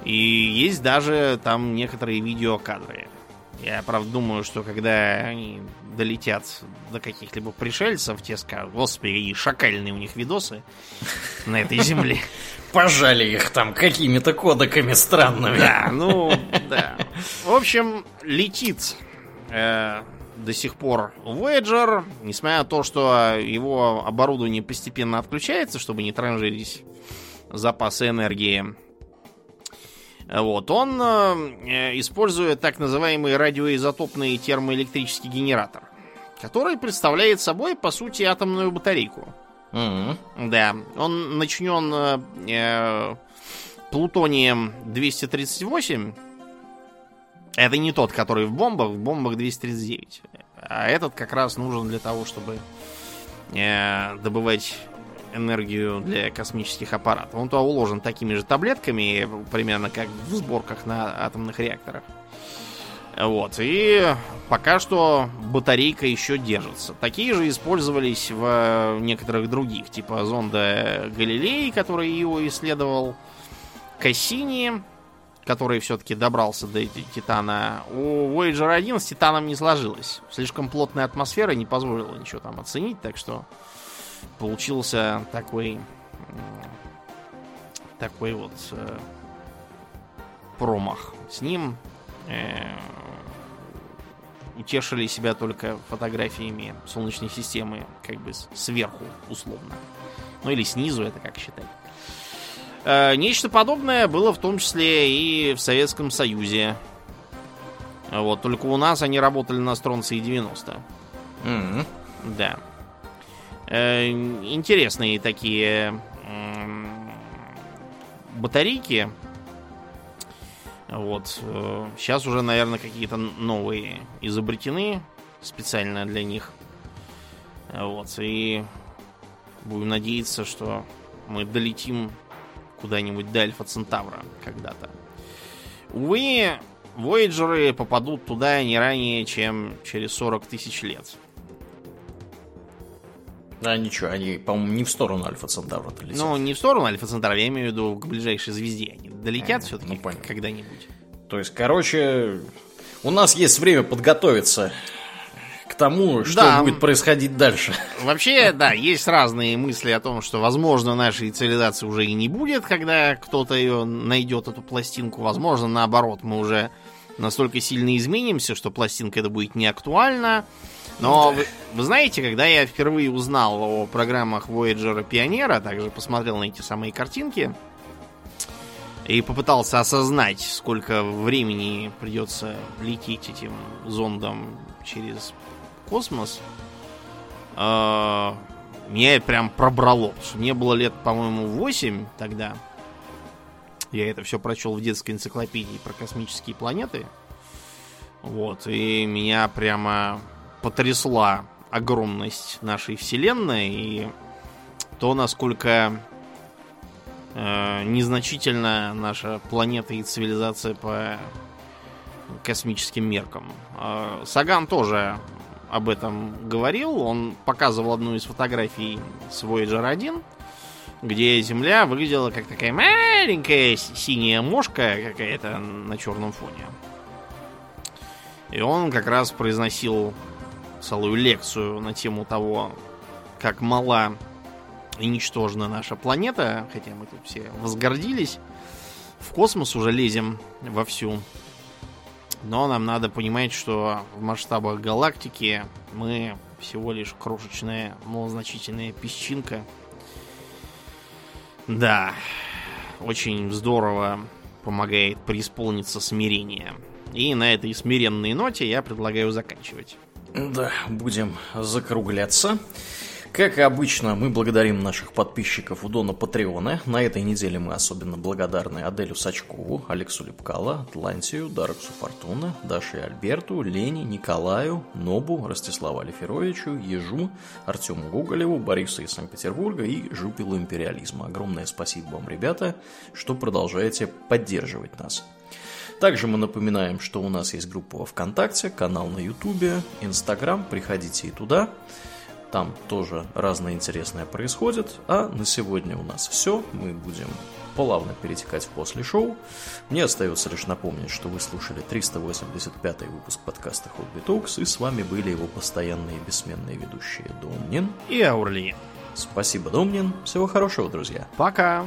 И есть даже там некоторые видеокадры. Я, правда, думаю, что когда они долетят до каких-либо пришельцев, те скажут, господи, и шакальные у них видосы на этой земле. Пожали их там какими-то кодеками странными. Да, ну, да. В общем, летит э, до сих пор Voyager, несмотря на то, что его оборудование постепенно отключается, чтобы не транжирить запасы энергии вот, он э, использует так называемый радиоизотопный термоэлектрический генератор, который представляет собой, по сути, атомную батарейку. Mm-hmm. Да, он начнен э, э плутонием 238. Это не тот, который в бомбах, в бомбах 239. А этот как раз нужен для того, чтобы э, добывать энергию для космических аппаратов. Он туда уложен такими же таблетками, примерно как в сборках на атомных реакторах. Вот, и пока что батарейка еще держится. Такие же использовались в некоторых других, типа зонда Галилей, который его исследовал, Кассини, который все-таки добрался до Титана. У Voyager 1 с Титаном не сложилось. Слишком плотная атмосфера не позволила ничего там оценить, так что получился такой такой вот э, промах. С ним э, утешили себя только фотографиями Солнечной системы, как бы сверху, условно. Ну или снизу, это как считать. Э, нечто подобное было в том числе и в Советском Союзе. Вот, только у нас они работали на Стронции 90. Mm-hmm. Да. Э, интересные такие батарейки. Вот. Сейчас э, уже, наверное, какие-то новые изобретены специально для них. Вот. И будем надеяться, что мы долетим куда-нибудь до Альфа Центавра когда-то. Увы, Вояджеры попадут туда не ранее, чем через 40 тысяч лет. А ничего, они, по-моему, не в сторону Альфа Центавра летят. Ну, не в сторону Альфа Центавра, я имею в виду к ближайшей звезде. Они долетят а, все-таки ну, когда-нибудь. То есть, короче, у нас есть время подготовиться к тому, что Да. будет происходить дальше. Вообще, да, есть разные мысли о том, что, возможно, нашей цивилизации уже и не будет, когда кто-то ее найдет, эту пластинку. Возможно, наоборот, мы уже настолько сильно изменимся, что пластинка это будет не актуальна. Но вы, вы знаете, когда я впервые узнал о программах Voyager и Пионера, также посмотрел на эти самые картинки и попытался осознать, сколько времени придется лететь этим зондом через космос, а, меня прям пробрало. Мне было лет, по-моему, 8 тогда. Я это все прочел в детской энциклопедии про космические планеты. Вот, и меня прямо потрясла огромность нашей Вселенной и то, насколько э, незначительна наша планета и цивилизация по космическим меркам. Э, Саган тоже об этом говорил. Он показывал одну из фотографий с Voyager 1, где Земля выглядела как такая маленькая синяя мошка какая-то на черном фоне. И он как раз произносил целую лекцию на тему того, как мала и ничтожна наша планета, хотя мы тут все возгордились. В космос уже лезем вовсю. Но нам надо понимать, что в масштабах галактики мы всего лишь крошечная, малозначительная песчинка. Да, очень здорово помогает преисполниться смирение. И на этой смиренной ноте я предлагаю заканчивать. Да, будем закругляться. Как и обычно, мы благодарим наших подписчиков у Дона Патреона. На этой неделе мы особенно благодарны Аделю Сачкову, Алексу Лепкало, Атлантию, Дарксу Фортуна, Даше Альберту, Лене, Николаю, Нобу, Ростиславу Алиферовичу, Ежу, Артему Гоголеву, Борису из Санкт-Петербурга и Жупилу Империализма. Огромное спасибо вам, ребята, что продолжаете поддерживать нас. Также мы напоминаем, что у нас есть группа во ВКонтакте, канал на Ютубе, Инстаграм, приходите и туда. Там тоже разное интересное происходит. А на сегодня у нас все. Мы будем плавно перетекать в после шоу. Мне остается лишь напомнить, что вы слушали 385 выпуск подкаста Hobby Talks, и с вами были его постоянные и бессменные ведущие Домнин. И Аурлиен. Спасибо, Домнин. Всего хорошего, друзья. Пока!